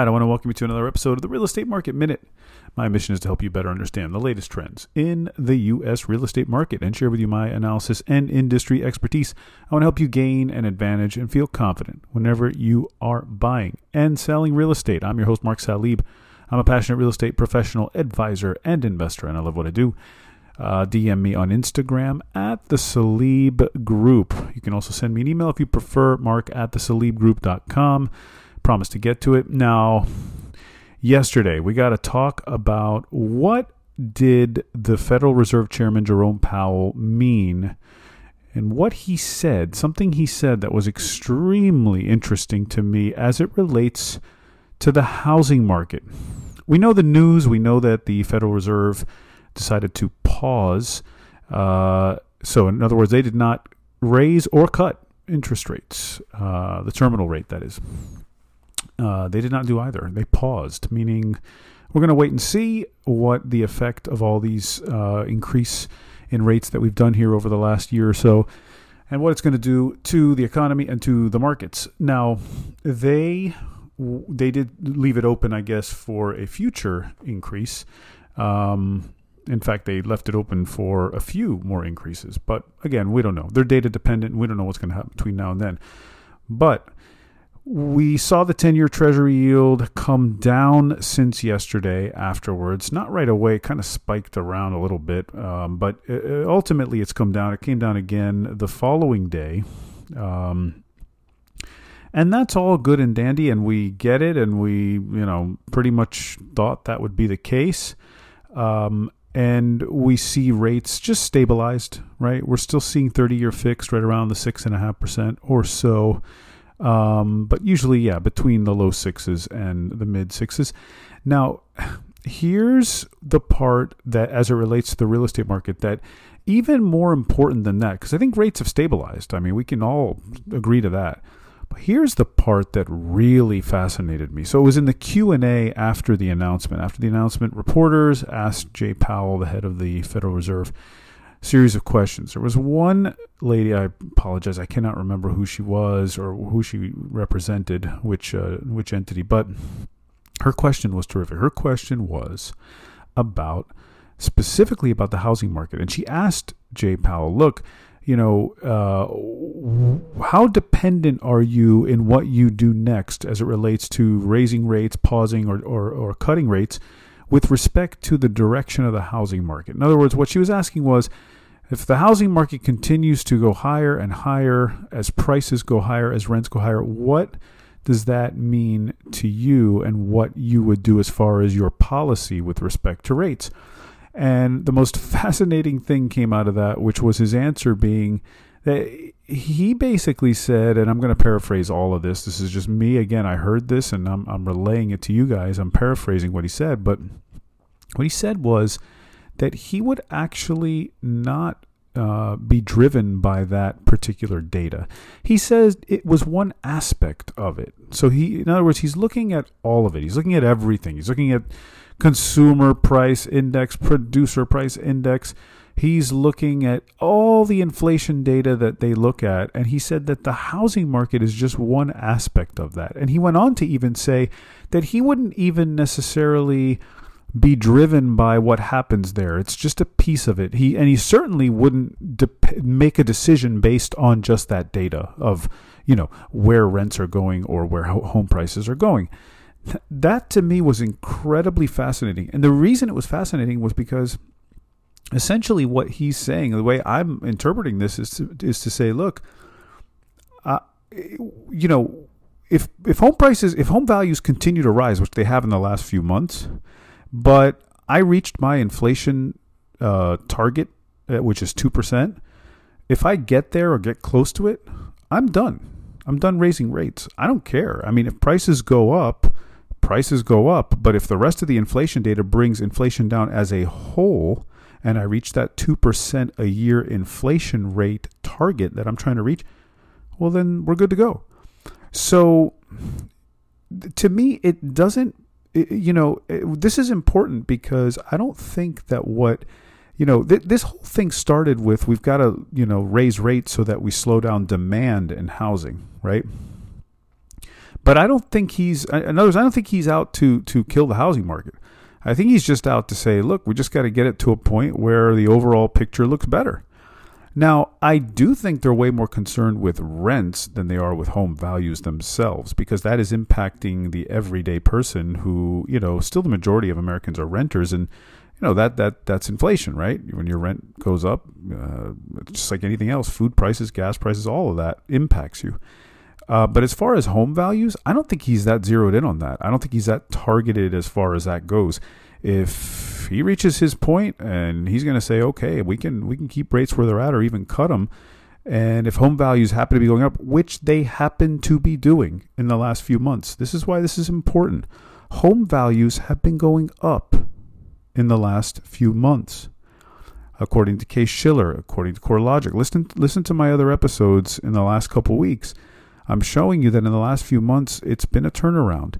right, I want to welcome you to another episode of the Real Estate Market Minute. My mission is to help you better understand the latest trends in the U.S. real estate market and share with you my analysis and industry expertise. I want to help you gain an advantage and feel confident whenever you are buying and selling real estate. I'm your host, Mark Salib. I'm a passionate real estate professional, advisor, and investor, and I love what I do. Uh, DM me on Instagram at the Salib Group. You can also send me an email if you prefer, mark at the Promise to get to it. Now, yesterday we got to talk about what did the Federal Reserve Chairman Jerome Powell mean and what he said, something he said that was extremely interesting to me as it relates to the housing market. We know the news, we know that the Federal Reserve decided to pause. Uh, so, in other words, they did not raise or cut interest rates, uh, the terminal rate, that is. Uh, they did not do either. They paused, meaning we're going to wait and see what the effect of all these uh, increase in rates that we've done here over the last year or so and what it's going to do to the economy and to the markets. Now, they they did leave it open, I guess, for a future increase. Um, in fact, they left it open for a few more increases. But again, we don't know. They're data dependent. We don't know what's going to happen between now and then. But we saw the 10 year Treasury yield come down since yesterday afterwards. Not right away, kind of spiked around a little bit, um, but ultimately it's come down. It came down again the following day. Um, and that's all good and dandy, and we get it, and we, you know, pretty much thought that would be the case. Um, and we see rates just stabilized, right? We're still seeing 30 year fixed right around the 6.5% or so. Um, but usually, yeah, between the low sixes and the mid sixes. Now, here's the part that, as it relates to the real estate market, that even more important than that, because I think rates have stabilized. I mean, we can all agree to that. But here's the part that really fascinated me. So it was in the Q&A after the announcement. After the announcement, reporters asked Jay Powell, the head of the Federal Reserve, series of questions. There was one lady, I apologize, I cannot remember who she was or who she represented, which uh, which entity, but her question was terrific. Her question was about specifically about the housing market, and she asked Jay Powell, "Look, you know, uh, how dependent are you in what you do next as it relates to raising rates, pausing, or, or, or cutting rates with respect to the direction of the housing market? In other words, what she was asking was if the housing market continues to go higher and higher as prices go higher, as rents go higher, what does that mean to you and what you would do as far as your policy with respect to rates? And the most fascinating thing came out of that, which was his answer being that he basically said, and I'm going to paraphrase all of this. This is just me. Again, I heard this and I'm, I'm relaying it to you guys. I'm paraphrasing what he said. But what he said was that he would actually not uh, be driven by that particular data. He says it was one aspect of it. So he, in other words, he's looking at all of it. He's looking at everything. He's looking at consumer price index, producer price index. He's looking at all the inflation data that they look at, and he said that the housing market is just one aspect of that. And he went on to even say that he wouldn't even necessarily be driven by what happens there. It's just a piece of it. He and he certainly wouldn't de- make a decision based on just that data of you know where rents are going or where home prices are going that to me was incredibly fascinating. And the reason it was fascinating was because essentially what he's saying, the way I'm interpreting this is to, is to say, look, uh, you know, if if home prices, if home values continue to rise, which they have in the last few months, but I reached my inflation uh, target, uh, which is two percent. If I get there or get close to it, I'm done. I'm done raising rates. I don't care. I mean, if prices go up, prices go up, but if the rest of the inflation data brings inflation down as a whole, and I reach that 2% a year inflation rate target that I'm trying to reach, well, then we're good to go. So to me, it doesn't, you know, this is important because I don't think that what, you know, th- this whole thing started with we've got to, you know, raise rates so that we slow down demand in housing, right? but I don't think he's. In other words, I don't think he's out to to kill the housing market. I think he's just out to say, look, we just got to get it to a point where the overall picture looks better. Now, I do think they're way more concerned with rents than they are with home values themselves because that is impacting the everyday person who, you know, still the majority of Americans are renters and you know that that that's inflation, right? When your rent goes up, uh, just like anything else, food prices, gas prices, all of that impacts you. Uh, but as far as home values, I don't think he's that zeroed in on that. I don't think he's that targeted as far as that goes. If he reaches his point and he's going to say, okay, we can we can keep rates where they're at or even cut them, and if home values happen to be going up, which they happen to be doing in the last few months, this is why this is important. Home values have been going up in the last few months according to Case Shiller, according to CoreLogic. Listen, listen to my other episodes in the last couple weeks. I'm showing you that in the last few months, it's been a turnaround.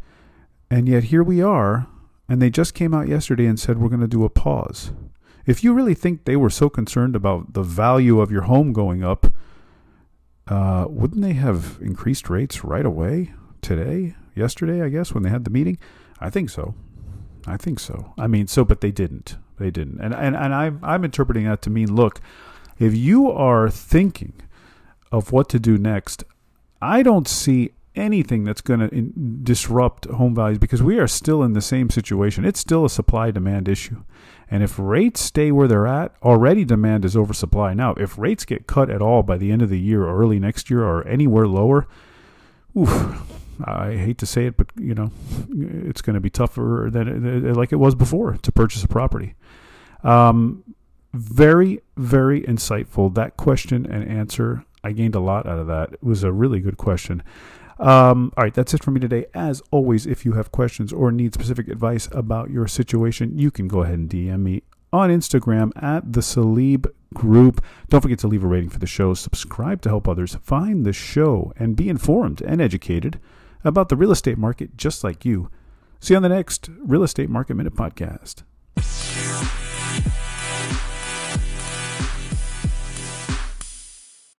And yet here we are, and they just came out yesterday and said we're going to do a pause. If you really think they were so concerned about the value of your home going up, uh, wouldn't they have increased rates right away today, yesterday, I guess, when they had the meeting? I think so. I think so. I mean, so, but they didn't. They didn't. And and and I'm I'm interpreting that to mean, look, if you are thinking of what to do next, I don't see anything that's going to disrupt home values because we are still in the same situation. It's still a supply demand issue. And if rates stay where they're at, already demand is oversupply. Now, if rates get cut at all by the end of the year or early next year or anywhere lower, oof, I hate to say it, but you know, it's going to be tougher than like it was before to purchase a property. Um, very, very insightful. That question and answer I gained a lot out of that. It was a really good question. Um, all right, that's it for me today. As always, if you have questions or need specific advice about your situation, you can go ahead and DM me on Instagram at the Salib Group. Don't forget to leave a rating for the show, subscribe to help others find the show, and be informed and educated about the real estate market just like you. See you on the next Real Estate Market Minute podcast.